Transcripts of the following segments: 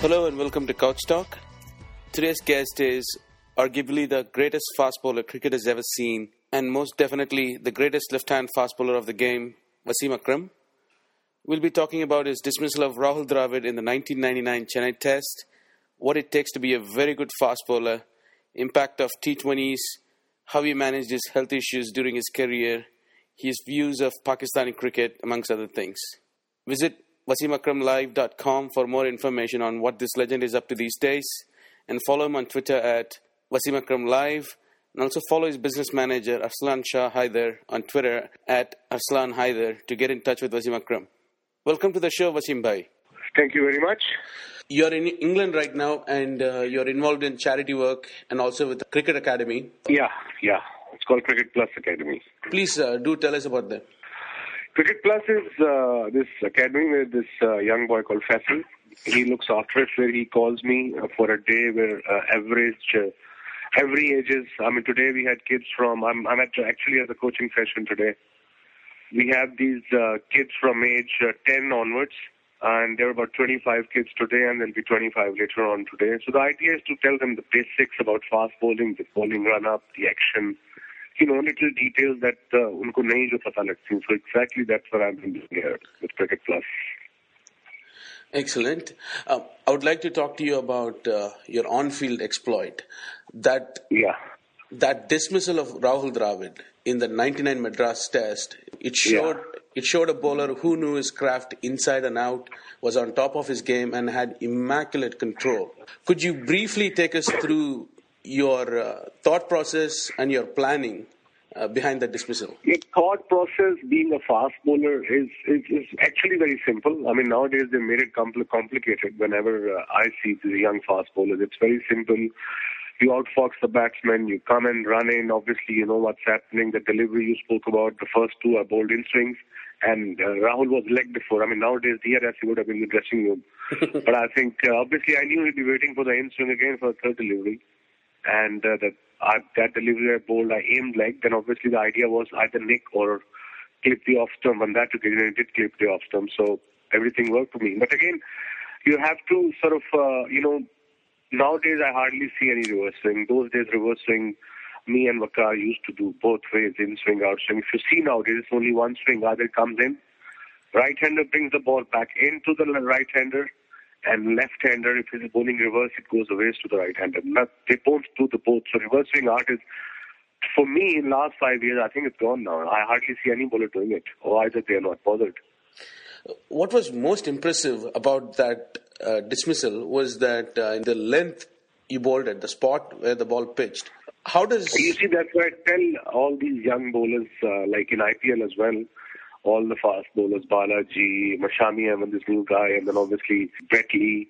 Hello and welcome to Couch Talk. Today's guest is arguably the greatest fast bowler cricket has ever seen, and most definitely the greatest left hand fast bowler of the game, Wasim Akram. We'll be talking about his dismissal of Rahul Dravid in the 1999 Chennai Test, what it takes to be a very good fast bowler, impact of T20s, how he managed his health issues during his career, his views of Pakistani cricket, amongst other things. Visit wasimakramlive.com for more information on what this legend is up to these days, and follow him on Twitter at wasimakramlive, and also follow his business manager Arslan Shah Haider on Twitter at Arslan Haider to get in touch with Wasim Akram. Welcome to the show, Wasim Bhai. Thank you very much. You're in England right now, and uh, you're involved in charity work and also with the Cricket Academy. Yeah, yeah. It's called Cricket Plus Academy. Please uh, do tell us about that. Cricket Plus is uh, this academy with this uh, young boy called Faisal. He looks after it where he calls me uh, for a day where uh, average, uh, every ages. I mean, today we had kids from, I'm, I'm at, actually at the coaching session today. We have these uh, kids from age uh, 10 onwards, and there are about 25 kids today, and there'll be 25 later on today. So the idea is to tell them the basics about fast bowling, the bowling run up, the action, you know, little details that uh, उनको नहीं जो पता लगती. So exactly that's what I'm doing here with Cricket Plus. Excellent. Uh, I would like to talk to you about uh, your on-field exploit. That Yeah. that dismissal of Rahul Dravid in the 99 Madras Test, it showed it showed a bowler who knew his craft inside and out, was on top of his game, and had immaculate control. Could you briefly take us through your uh, thought process and your planning uh, behind the dismissal? Your thought process being a fast bowler is, is, is actually very simple. I mean, nowadays they made it compl- complicated whenever uh, I see the young fast bowlers. It's very simple. You outfox the batsman, you come and run in. Obviously, you know what's happening. The delivery you spoke about, the first two are bowled in swings. And uh, Rahul was legged before. I mean, nowadays, DRS, he would have been in the dressing room. but I think, uh, obviously, I knew he'd be waiting for the in swing again for a third delivery and uh, that uh, that delivery I bowled, I aimed leg. Then obviously the idea was either nick or clip the off stump, and that again I did clip the off stump. So everything worked for me. But again, you have to sort of uh, you know nowadays I hardly see any reverse swing. Those days reverse swing. Me and Waqar used to do both ways, in swing, out swing. If you see nowadays, it's only one swing. Either it comes in, right-hander brings the ball back into the right-hander, and left-hander, if he's bowling reverse, it goes away to the right-hander. Not, they both do the both. So reverse swing art is, for me, in last five years, I think it's gone now. I hardly see any bowler doing it, or either they are not bothered. What was most impressive about that uh, dismissal was that uh, in the length you bowled at the spot where the ball pitched. How does You see, that's why I tell all these young bowlers, uh, like in IPL as well, all the fast bowlers, Balaji, Mashami Ahmed, this new guy, and then obviously Brett Lee.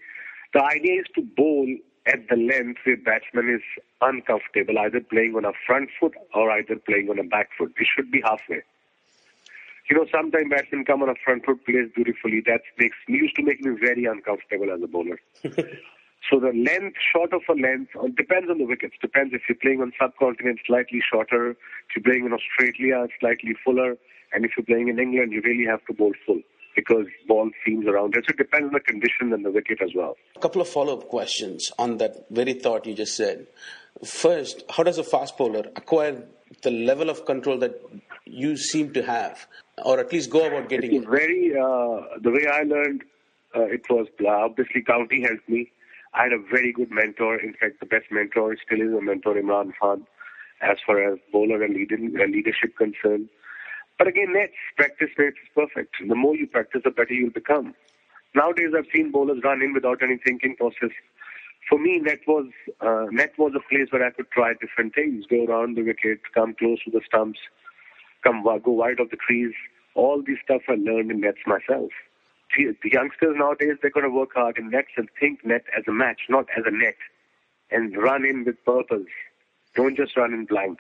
The idea is to bowl at the length where batsman is uncomfortable, either playing on a front foot or either playing on a back foot. It should be halfway. You know, sometimes batsmen come on a front foot, plays beautifully. That makes used to make me very uncomfortable as a bowler. So the length, short of a length, depends on the wickets. Depends if you're playing on subcontinent, slightly shorter. If you're playing in Australia, slightly fuller. And if you're playing in England, you really have to bowl full because ball seams around it. So it depends on the condition and the wicket as well. A couple of follow up questions on that very thought you just said. First, how does a fast bowler acquire the level of control that you seem to have, or at least go about getting it? very, uh, the way I learned, uh, it was uh, obviously county helped me. I had a very good mentor. In fact, the best mentor still is a mentor, Imran Khan, as far as bowler and leadership concerned. But again, nets, practice makes perfect. The more you practice, the better you'll become. Nowadays, I've seen bowlers run in without any thinking process. For me, net was uh, net was a place where I could try different things, go around the wicket, come close to the stumps, come go wide of the crease. All these stuff I learned in nets myself. the youngsters nowadays, they're going to work hard in nets and think net as a match, not as a net, and run in with purpose. Don't just run in blank.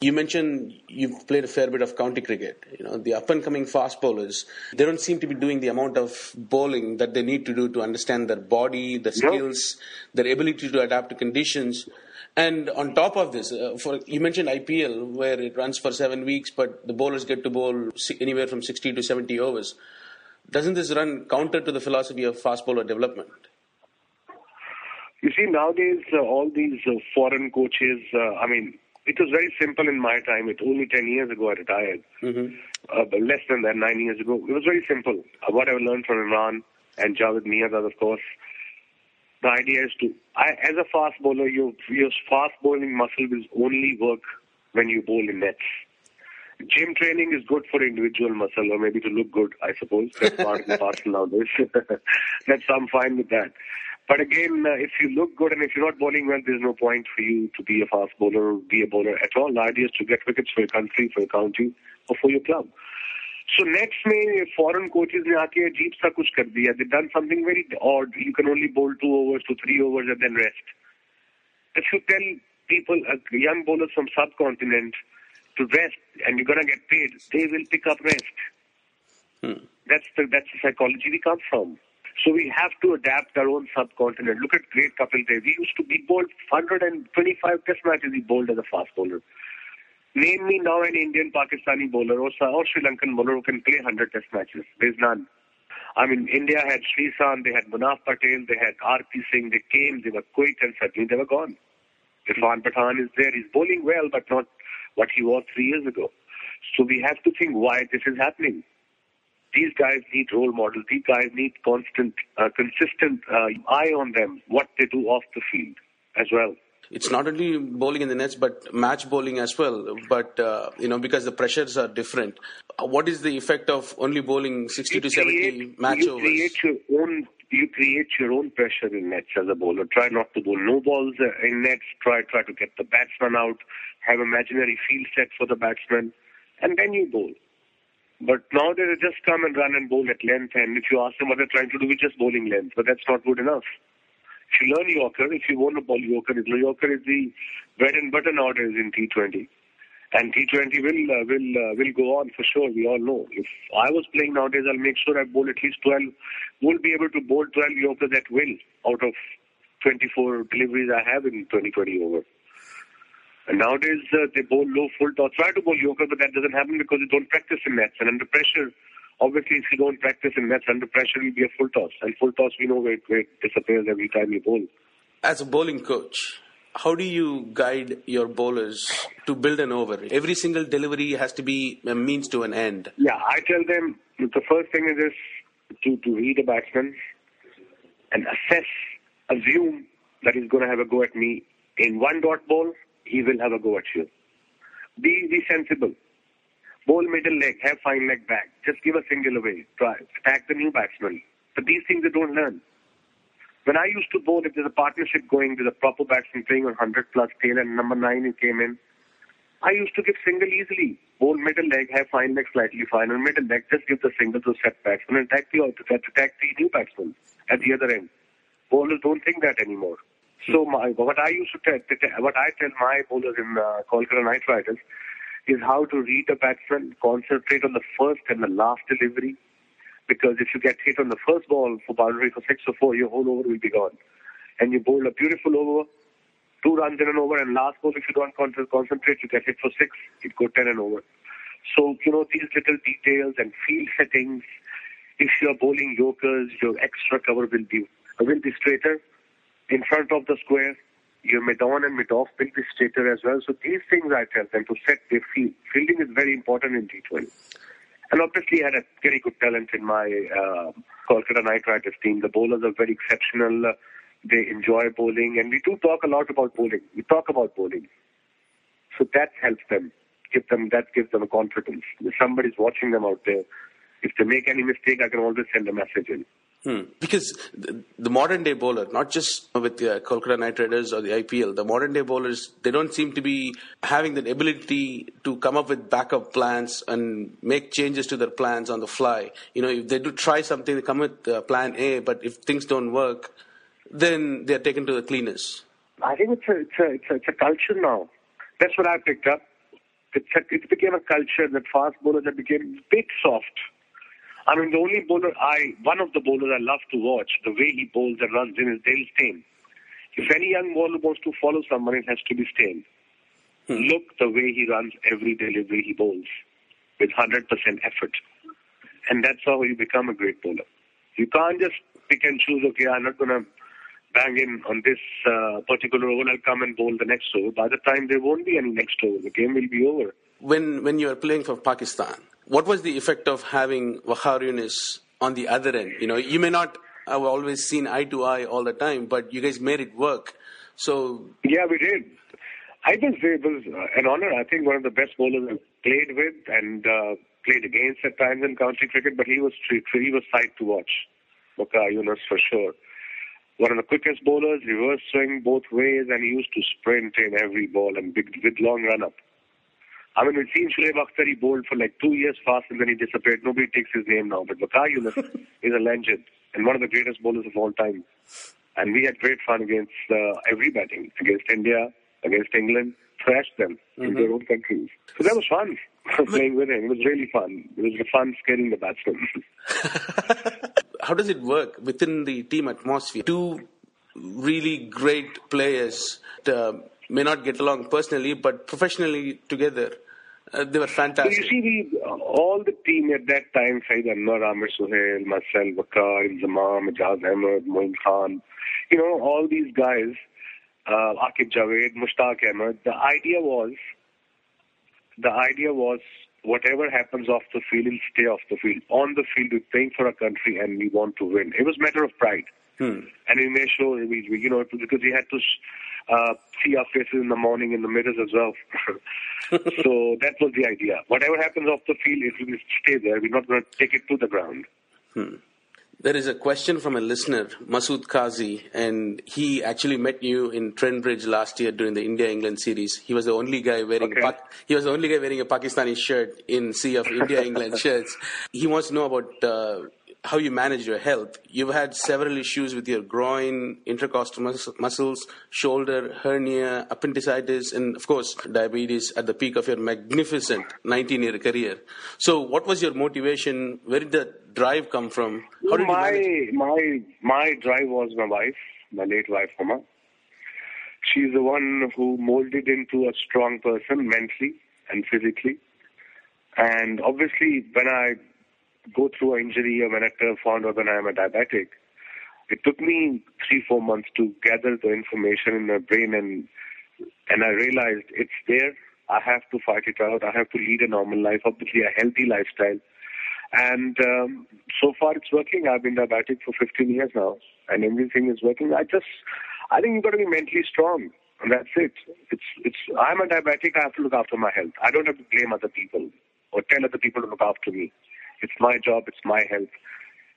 You mentioned you've played a fair bit of county cricket. You know, the up and coming fast bowlers, they don't seem to be doing the amount of bowling that they need to do to understand their body, their skills, their ability to adapt to conditions. And on top of this, uh, for you mentioned IPL where it runs for seven weeks, but the bowlers get to bowl anywhere from 60 to 70 overs. Doesn't this run counter to the philosophy of fast bowler development? You see, nowadays uh, all these uh, foreign coaches. Uh, I mean, it was very simple in my time. It only ten years ago I retired. Mm-hmm. Uh, less than that, nine years ago. It was very simple. Uh, what I learned from Imran and Javed Miandad, of course. The idea is to, I, as a fast bowler, your your fast bowling muscle will only work when you bowl in nets. Gym training is good for individual muscle or maybe to look good, I suppose. That's part of the parcel nowadays. That's I'm fine with that. But again, uh, if you look good and if you're not bowling well, there's no point for you to be a fast bowler or be a bowler at all. The idea is to get wickets for your country, for your county, or for your club. So next में foreign coaches ने आके अजीब सा कुछ कर दिया. They done something very odd. You can only bowl two overs to three overs and then rest. If you tell people, uh, young bowlers from subcontinent, to rest and you're gonna get paid, they will pick up rest. Hmm. That's the that's the psychology we come from. So we have to adapt our own subcontinent. Look at great Kapil Dev. We used to be bowled 125 test matches. He bowled as a fast bowler. Name me now an Indian Pakistani bowler or, or Sri Lankan bowler who can play 100 test matches. There's none. I mean, India had Sreesanth, they had Munaf Patel, they had R.P. Singh. They came, they were quick, and suddenly they were gone. Irfan Pathan is there. He's bowling well, but not what he was three years ago. So we have to think why this is happening. These guys need role models. These guys need constant, uh, consistent uh, eye on them, what they do off the field as well. It's not only bowling in the nets, but match bowling as well. But uh, you know, because the pressures are different. What is the effect of only bowling sixty you to seventy match you overs? You create your own. You create your own pressure in nets as a bowler. Try not to bowl no balls uh, in nets. Try try to get the batsman out. Have imaginary field set for the batsman, and then you bowl. But now they just come and run and bowl at length. And if you ask them what they're trying to do, it's just bowling length. But that's not good enough. If you learn Yorker, if you want to bowl Yorker, Yorker is the bread and butter nowadays in T20. And T20 will uh, will uh, will go on for sure. We all know. If I was playing nowadays, I'll make sure I bowl at least 12. Will be able to bowl 12 Yorkers at will out of 24 deliveries I have in 2020 over. And nowadays, uh, they bowl low full toss. Try to bowl Yorker, but that doesn't happen because they don't practice in nets. And under pressure, obviously, if you don't practice in nets, under pressure, you'll be a full toss. And full toss, we know where, where it disappears every time you bowl. As a bowling coach, how do you guide your bowlers to build an over? Every single delivery has to be a means to an end. Yeah, I tell them the first thing is this, to, to read a batsman and assess, assume that he's going to have a go at me in one dot ball he will have a go at you. Be, be sensible. Bowl middle leg, have fine leg back. Just give a single away. Try. Attack the new batsman. But these things they don't learn. When I used to bowl, if there's a partnership going, there's a proper batsman playing on 100 plus tail and number 9 who came in, I used to give single easily. Bowl middle leg, have fine leg slightly fine. On middle leg, just give the single to set batsman and attack the, attack the new batsman at the other end. Bowlers don't think that anymore. So my, what I used to tell, what I tell my bowlers in uh, Kolkata Knight Riders is how to read a batsman, concentrate on the first and the last delivery. Because if you get hit on the first ball for boundary for six or four, your whole over will be gone. And you bowl a beautiful over, two runs in an over, and last ball, if you don't concentrate, you get hit for six, it go ten and over. So, you know, these little details and field settings, if you're bowling Yorkers, your extra cover will be, will be straighter in front of the square. Your mid-on and mid-off will be straighter as well. So these things I tell them to set their field. Fielding is very important in T20. And obviously, I had a very good talent in my uh, Kolkata Knight Riders team. The bowlers are very exceptional. They enjoy bowling, and we do talk a lot about bowling. We talk about bowling, so that helps them. Give them that gives them a confidence. If somebody's watching them out there, if they make any mistake, I can always send a message in. Hmm. Because the, the, modern day bowler, not just with the Kolkata Knight Riders or the IPL, the modern day bowlers, they don't seem to be having the ability to come up with backup plans and make changes to their plans on the fly. You know, if they do try something, they come with uh, plan A, but if things don't work, then they're taken to the cleaners. I think it's a, it's a, it's a, it's a culture now. That's what I picked up. It's a, it became a culture that fast bowlers have become a bit soft I mean, the only bowler I, one of the bowlers I love to watch, the way he bowls and runs in is Dale Steyn. If any young bowler wants to follow someone, it has to be Steyn. Hmm. Look the way he runs every delivery he bowls with 100% effort. And that's how you become a great bowler. You can't just pick and choose, okay, I'm not going to bang in on this uh, particular over, I'll come and bowl the next over. By the time there won't be any next over, the game will be over. When, when you are playing for Pakistan, what was the effect of having Waqar Younis on the other end? You know, you may not have always seen eye to eye all the time, but you guys made it work. So yeah, we did. I was it was uh, an honor. I think one of the best bowlers I've played with and uh, played against at times in county cricket. But he was he was sight to watch. Waqar Younis for sure. One of the quickest bowlers, reverse swing both ways, and he used to sprint in every ball and big, with long run up. I mean, we've seen Shoaib Akhtar, he bowled for like two years fast and then he disappeared. Nobody takes his name now. But Waqar Younis is a legend and one of the greatest bowlers of all time. And we had great fun against uh, every batting, against India, against England, thrashed them mm-hmm. in their own countries. So that was fun playing with him. It was really fun. It was fun scaring the batsmen. How does it work within the team atmosphere? Two really great players uh, may not get along personally, but professionally together. Uh, they were fantastic. So you see, we, all the team at that time, Saeed Anwar, Aamer Sohail, myself, Waqar, Inzamam, Ijaz Ahmed, Moin Khan, you know, all these guys, uh, Aqib Javed, Mushtaq Ahmed, the idea was, the idea was whatever happens off the field, will stay off the field. On the field, we're playing for our country and we want to win. It was a matter of pride. Hmm. And we made sure, we, you know, because we had to uh, see our faces in the morning in the mirrors as well. so that was the idea. Whatever happens off the field, it will stay there. We're not going to take it to the ground. Hmm. There is a question from a listener, Masood Kazi, and he actually met you in Trent Bridge last year during the India-England series. He was the only guy wearing okay. a pa- he was the only guy wearing a Pakistani shirt in sea of India-England shirts. He wants to know about uh, how you manage your health. You've had several issues with your groin, intercostal mus- muscles, shoulder, hernia, appendicitis, and of course, diabetes at the peak of your magnificent 19 year career. So, what was your motivation? Where did the drive come from? How did my, you manage? My, my drive was my wife, my late wife, Huma. She's the one who molded into a strong person mentally and physically. And obviously, when I go through an injury or when I found out when I am a diabetic, it took me three, four months to gather the information in my brain and and I realized it's there. I have to fight it out. I have to lead a normal life, obviously a healthy lifestyle. And um, so far it's working. I've been diabetic for 15 years now and everything is working. I just, I think you've got to be mentally strong. And that's it. It's, it's, I'm a diabetic. I have to look after my health. I don't have to blame other people or tell other people to look after me. It's my job. It's my health.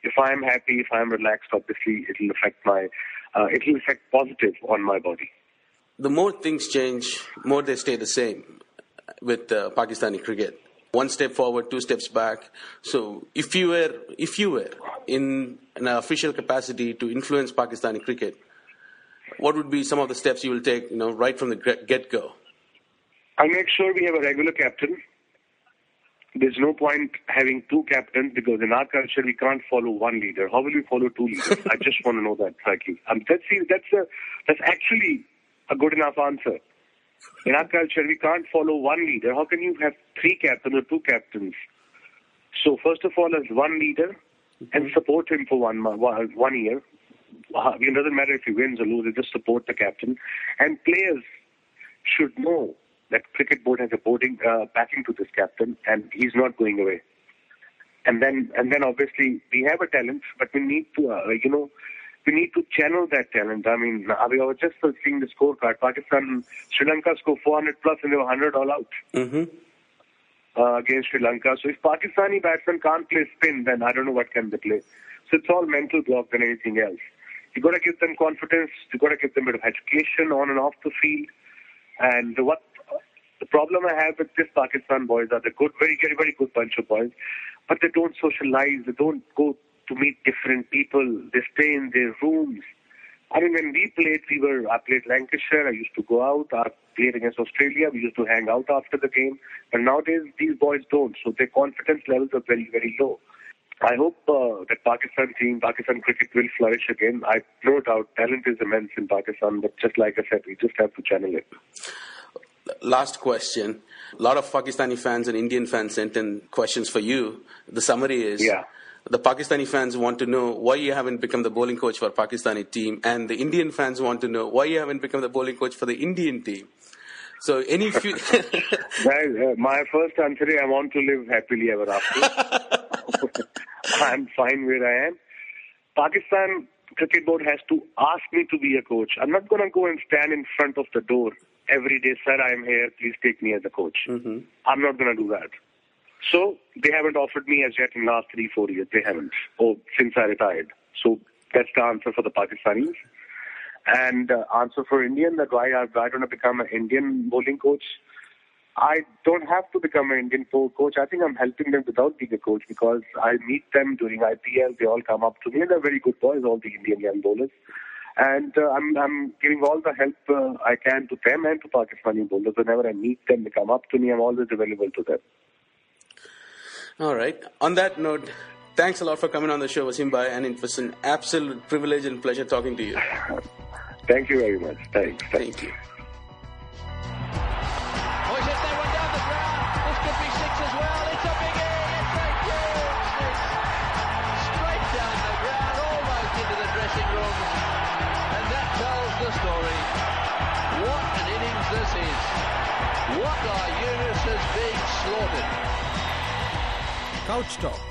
If I am happy, if I am relaxed, obviously it will affect my, uh, it will affect positive on my body. The more things change, more they stay the same with uh, Pakistani cricket. One step forward, two steps back. So, if you were, if you were in an official capacity to influence Pakistani cricket, what would be some of the steps you will take, you know, right from the get-go? I'll make sure we have a regular captain there's no point having two captains because in our culture we can't follow one leader. How will we follow two leaders? I just want to know that frankly. Um, that's that's a that's actually a good enough answer. In our culture, we can't follow one leader. How can you have three captains or two captains? So first of all, as one leader, and support him for one one year. Uh, it doesn't matter if he wins or loses. Just support the captain, and players should know that cricket board has a boarding uh, backing to this captain, and he's not going away. And then, and then obviously we have a talent, but we need to, uh, you know, we need to channel that talent. I mean, I was just seeing the scorecard. Pakistan, Sri Lanka scored 400 plus, and they were 100 all out. Mm-hmm. Uh, against Sri Lanka. So if Pakistani batsmen can't play spin, then I don't know what can they play. So it's all mental block than anything else. You got to give them confidence. You got to give them a bit of education on and off the field. And what the problem I have with this Pakistan boys are they're good, very, very, very good bunch of boys, but they don't socialize. They don't go to meet different people. They stay in their rooms. I mean, when we played, we were, I played Lancashire, I used to go out, I played against Australia, we used to hang out after the game. But nowadays, these boys don't, so their confidence levels are very, very low. I hope uh, that Pakistan team, Pakistan cricket will flourish again. I no doubt talent is immense in Pakistan, but just like I said, we just have to channel it. Last question. A lot of Pakistani fans and Indian fans sent in questions for you. The summary is Yeah. the Pakistani fans want to know why you haven't become the bowling coach for Pakistani team, and the Indian fans want to know why you haven't become the bowling coach for the Indian team. So any few Guys, uh, my first answer is I want to live happily ever after. I'm fine where I am. Pakistan Cricket Board has to ask me to be a coach. I'm not going to go and stand in front of the door every day, sir, I'm here, please take me as a coach. I'm not going to do that. So they haven't offered me as yet in last three, four years. They haven't. Oh, since I retired. So that's the answer for the Pakistanis. And uh, answer for Indian that why I, I don't wanna become an Indian bowling coach. I don't have to become an Indian coach. I think I'm helping them without being a coach because I meet them during IPL. They all come up to me and they're very good boys, all the Indian young bowlers. And uh, I'm, I'm giving all the help uh, I can to them and to Pakistani bowlers. Whenever I meet them, they come up to me. I'm always available to them. All right. On that note, thanks a lot for coming on the show, Wasim Bhai, and it was an absolute privilege and pleasure talking to you. Thank you very much. Thanks. Thanks. Thank you. Oh, this is. What are Yunus has been slaughtered. Couch Talk